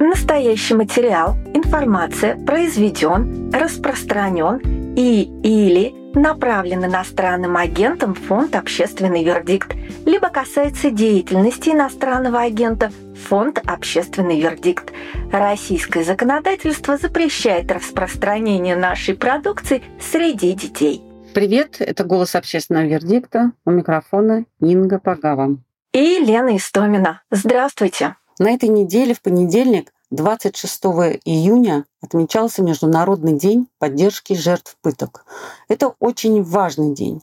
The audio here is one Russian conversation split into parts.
Настоящий материал, информация произведен, распространен и или направлен иностранным агентом в фонд «Общественный вердикт», либо касается деятельности иностранного агента фонд «Общественный вердикт». Российское законодательство запрещает распространение нашей продукции среди детей. Привет, это «Голос общественного вердикта». У микрофона Инга Пагава. И Лена Истомина. Здравствуйте. На этой неделе, в понедельник, 26 июня, отмечался Международный день поддержки жертв пыток. Это очень важный день.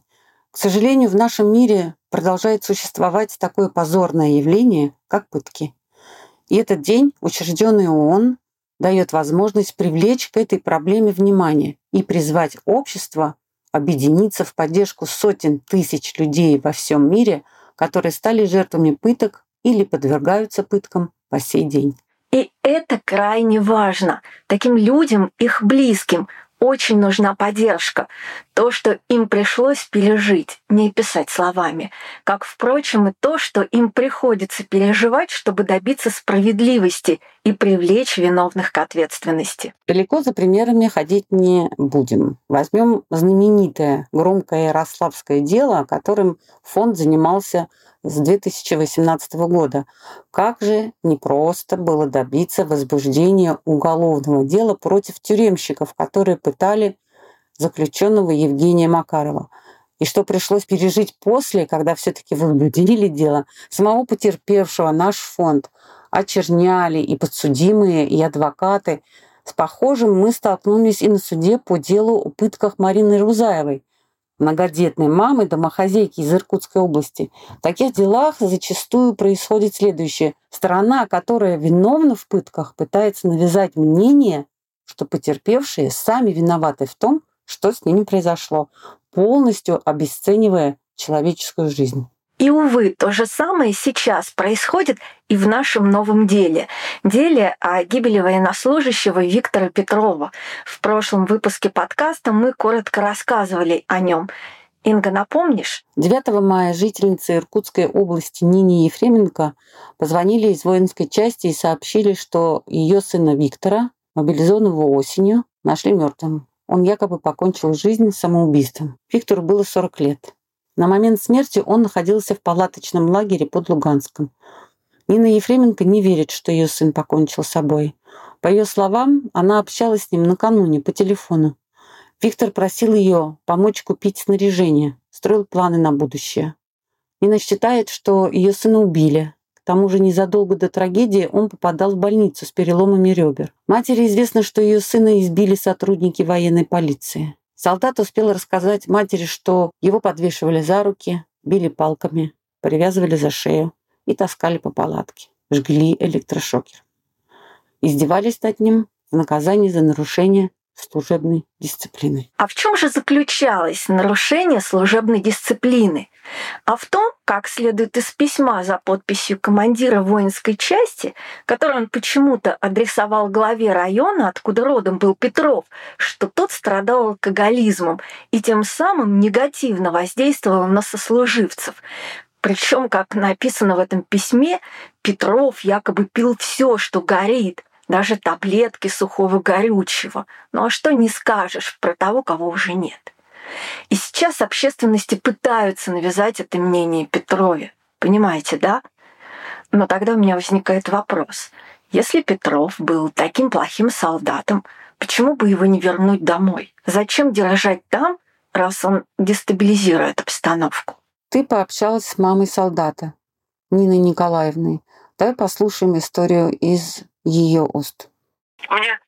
К сожалению, в нашем мире продолжает существовать такое позорное явление, как пытки. И этот день, учрежденный ООН, дает возможность привлечь к этой проблеме внимание и призвать общество объединиться в поддержку сотен тысяч людей во всем мире, которые стали жертвами пыток или подвергаются пыткам по сей день. И это крайне важно. Таким людям, их близким, очень нужна поддержка. То, что им пришлось пережить, не писать словами. Как, впрочем, и то, что им приходится переживать, чтобы добиться справедливости и привлечь виновных к ответственности. Далеко за примерами ходить не будем. Возьмем знаменитое громкое ярославское дело, которым фонд занимался с 2018 года. Как же непросто было добиться возбуждения уголовного дела против тюремщиков, которые пытали заключенного Евгения Макарова. И что пришлось пережить после, когда все-таки возбудили дело, самого потерпевшего наш фонд очерняли и подсудимые, и адвокаты. С похожим мы столкнулись и на суде по делу о пытках Марины Рузаевой – многодетной мамы, домохозяйки из Иркутской области. В таких делах зачастую происходит следующее. Сторона, которая виновна в пытках, пытается навязать мнение, что потерпевшие сами виноваты в том, что с ними произошло, полностью обесценивая человеческую жизнь. И, увы, то же самое сейчас происходит и в нашем новом деле. Деле о гибели военнослужащего Виктора Петрова. В прошлом выпуске подкаста мы коротко рассказывали о нем. Инга, напомнишь? 9 мая жительницы Иркутской области Нине Ефременко позвонили из воинской части и сообщили, что ее сына Виктора, мобилизованного осенью, нашли мертвым. Он якобы покончил жизнь самоубийством. Виктору было 40 лет. На момент смерти он находился в палаточном лагере под Луганском. Нина Ефременко не верит, что ее сын покончил с собой. По ее словам, она общалась с ним накануне по телефону. Виктор просил ее помочь купить снаряжение, строил планы на будущее. Нина считает, что ее сына убили. Тому же незадолго до трагедии он попадал в больницу с переломами ребер. Матери известно, что ее сына избили сотрудники военной полиции. Солдат успел рассказать матери, что его подвешивали за руки, били палками, привязывали за шею и таскали по палатке, жгли электрошокер. Издевались над ним в наказании за нарушение служебной дисциплины. А в чем же заключалось нарушение служебной дисциплины? А в том, как следует из письма за подписью командира воинской части, который он почему-то адресовал главе района, откуда родом был Петров, что тот страдал алкоголизмом и тем самым негативно воздействовал на сослуживцев. Причем, как написано в этом письме, Петров якобы пил все, что горит – даже таблетки сухого горючего. Ну а что не скажешь про того, кого уже нет? И сейчас общественности пытаются навязать это мнение Петрове. Понимаете, да? Но тогда у меня возникает вопрос. Если Петров был таким плохим солдатом, почему бы его не вернуть домой? Зачем держать там, раз он дестабилизирует обстановку? Ты пообщалась с мамой солдата, Ниной Николаевной. Давай послушаем историю из ее уст. Мне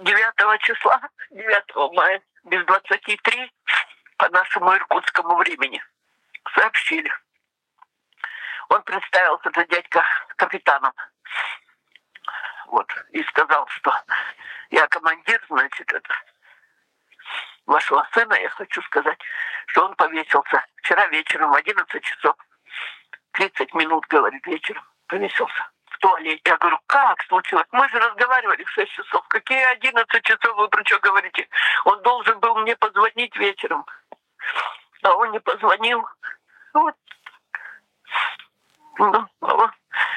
9 числа, 9 мая, без 23 по нашему иркутскому времени сообщили. Он представился, это дядька капитаном. Вот, и сказал, что я командир, значит, это вашего сына, я хочу сказать, что он повесился вчера вечером в 11 часов 30 минут, говорит, вечером повесился в туалете. Я говорю, как случилось? Мы же разговаривали в 6 часов. Какие 11 часов вы про что говорите? Он должен был мне позвонить вечером. А он не позвонил. Вот. Ну,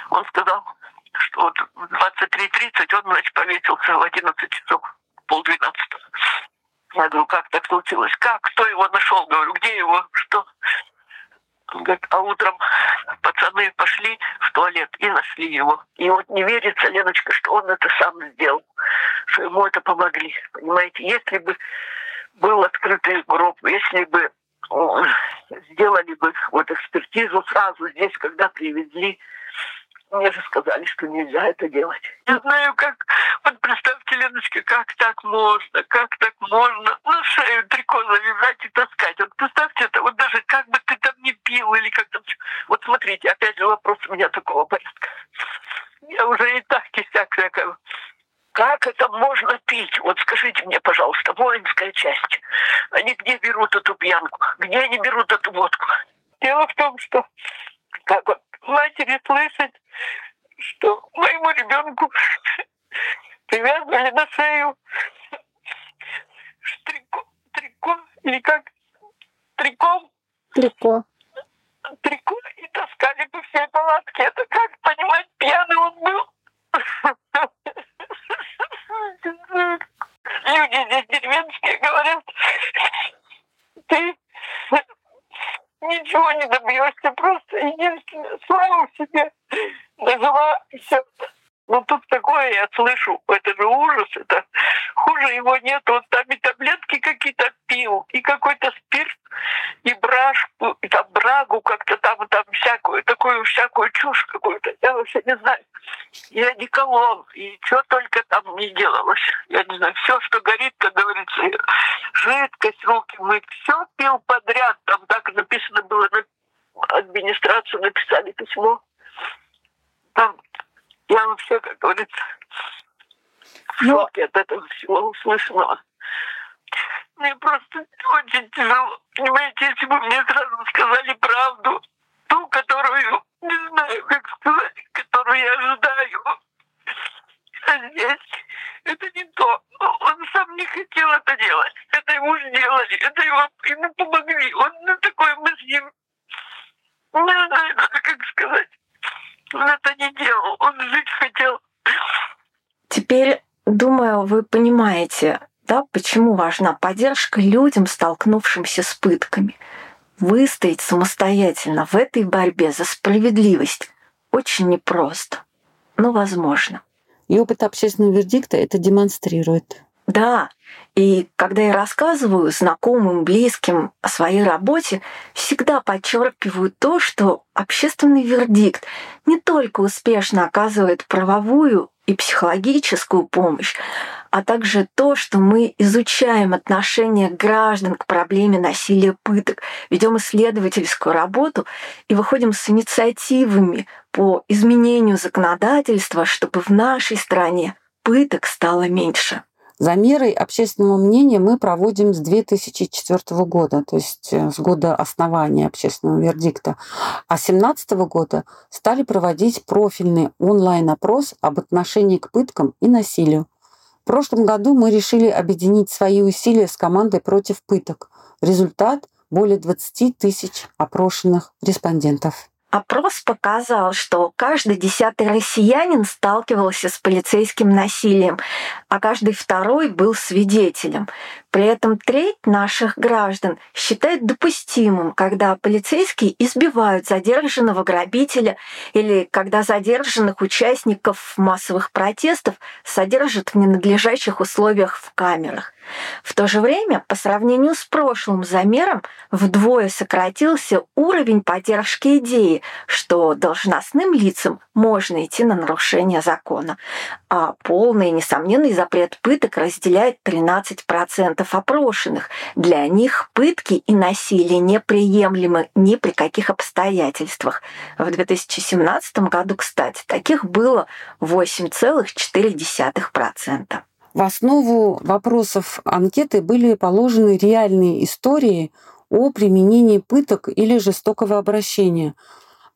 он сказал, что вот в 3.30 он, значит, повесился в 11 часов, полдвенадцатого. Я говорю, как так случилось? Как? Кто его нашел? Говорю, где его? Что? Он говорит, а утром пацаны пошли в туалет и нашли его. И вот не верится, Леночка, что он это сам сделал, что ему это помогли. Понимаете, если бы был открытый гроб, если бы сделали бы вот экспертизу сразу здесь, когда привезли, мне же сказали, что нельзя это делать. Не знаю, как... Вот представьте, Леночка, как так можно? Как так можно на шею трико завязать и таскать? Вот представьте это, вот даже как бы ты там не пил или как там... Вот смотрите, опять же вопрос у меня такого порядка. Я уже и так и сяк всякого. Как это можно пить? Вот скажите мне, пожалуйста, воинская часть. Они где берут эту пьянку? Где они берут эту водку? Дело в том, что как вот матери слышать, что моему ребенку привязывали на шею трико, трико или как триком. Трико. Трико и таскали по всей палатке. Это как понимать, пьяный он был. Люди здесь деревенские говорят, ты ничего не добьешься, просто единственное, славу себе дожила и все. Ну тут такое я слышу, это же ужас, это хуже его нет. Он там и таблетки какие-то пил, и какой-то спирт, и брашку, и там брагу как-то там, там всякую, такую всякую чушь какую-то. Я вообще не знаю. Я не колол, и что только там не делалось. Я не знаю, все, что горит, как говорится, жидкость, руки мыть, все пил подряд. Там так написано было, на администрацию написали письмо. Там я вообще, как говорится, в Ну, шоке от этого всего услышанного. Мне просто очень тяжело. Понимаете, если бы мне сразу сказали правду, ту, которую, не знаю, как сказать, которую я ожидаю. А здесь это не то. Он сам не хотел это делать. Это ему сделали. Это его, ему помогли. Он на такой мы с ним... Не знаю даже, как сказать. Он это не делал. Он жить хотел. Теперь, думаю, вы понимаете, да, почему важна поддержка людям, столкнувшимся с пытками. Выстоять самостоятельно в этой борьбе за справедливость очень непросто, но возможно. И опыт общественного вердикта это демонстрирует. Да, и когда я рассказываю знакомым, близким о своей работе, всегда подчеркиваю то, что общественный вердикт не только успешно оказывает правовую и психологическую помощь, а также то, что мы изучаем отношение граждан к проблеме насилия пыток, ведем исследовательскую работу и выходим с инициативами по изменению законодательства, чтобы в нашей стране пыток стало меньше. Замеры общественного мнения мы проводим с 2004 года, то есть э, с года основания общественного вердикта. А с 2017 года стали проводить профильный онлайн-опрос об отношении к пыткам и насилию. В прошлом году мы решили объединить свои усилия с командой против пыток. Результат – более 20 тысяч опрошенных респондентов. Опрос показал, что каждый десятый россиянин сталкивался с полицейским насилием, а каждый второй был свидетелем. При этом треть наших граждан считает допустимым, когда полицейские избивают задержанного грабителя или когда задержанных участников массовых протестов содержат в ненадлежащих условиях в камерах. В то же время, по сравнению с прошлым замером, вдвое сократился уровень поддержки идеи, что должностным лицам можно идти на нарушение закона. А полный и несомненный запрет пыток разделяет 13% опрошенных. Для них пытки и насилие неприемлемы ни при каких обстоятельствах. В 2017 году, кстати, таких было 8,4%. В основу вопросов анкеты были положены реальные истории о применении пыток или жестокого обращения.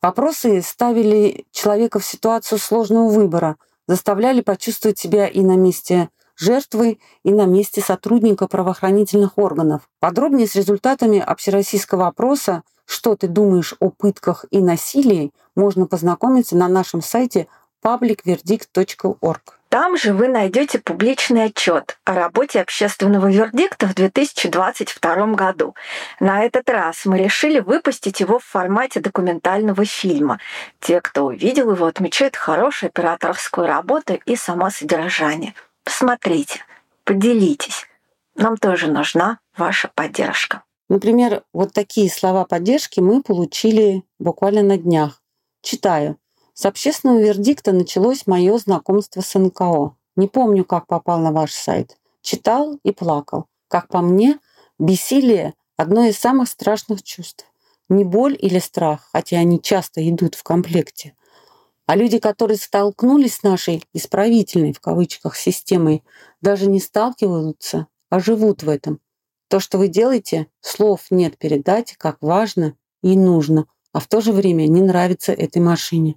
Вопросы ставили человека в ситуацию сложного выбора, заставляли почувствовать себя и на месте жертвы, и на месте сотрудника правоохранительных органов. Подробнее с результатами общероссийского опроса «Что ты думаешь о пытках и насилии» можно познакомиться на нашем сайте publicverdict.org. Там же вы найдете публичный отчет о работе общественного вердикта в 2022 году. На этот раз мы решили выпустить его в формате документального фильма. Те, кто увидел его, отмечают хорошую операторскую работу и само содержание. Посмотрите, поделитесь. Нам тоже нужна ваша поддержка. Например, вот такие слова поддержки мы получили буквально на днях. Читаю. С общественного вердикта началось мое знакомство с НКО. Не помню, как попал на ваш сайт. Читал и плакал. Как по мне, бессилие – одно из самых страшных чувств. Не боль или страх, хотя они часто идут в комплекте, а люди, которые столкнулись с нашей «исправительной» в кавычках системой, даже не сталкиваются, а живут в этом. То, что вы делаете, слов нет передать, как важно и нужно – а в то же время не нравится этой машине.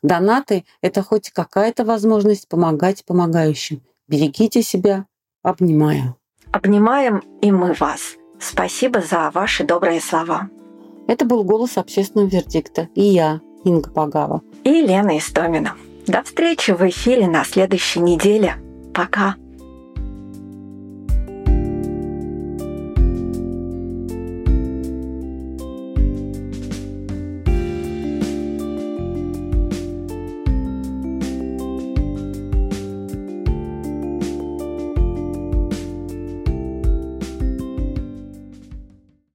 Донаты – это хоть какая-то возможность помогать помогающим. Берегите себя. Обнимаю. Обнимаем и мы вас. Спасибо за ваши добрые слова. Это был голос общественного вердикта. И я, Инга Пагава. И Лена Истомина. До встречи в эфире на следующей неделе. Пока.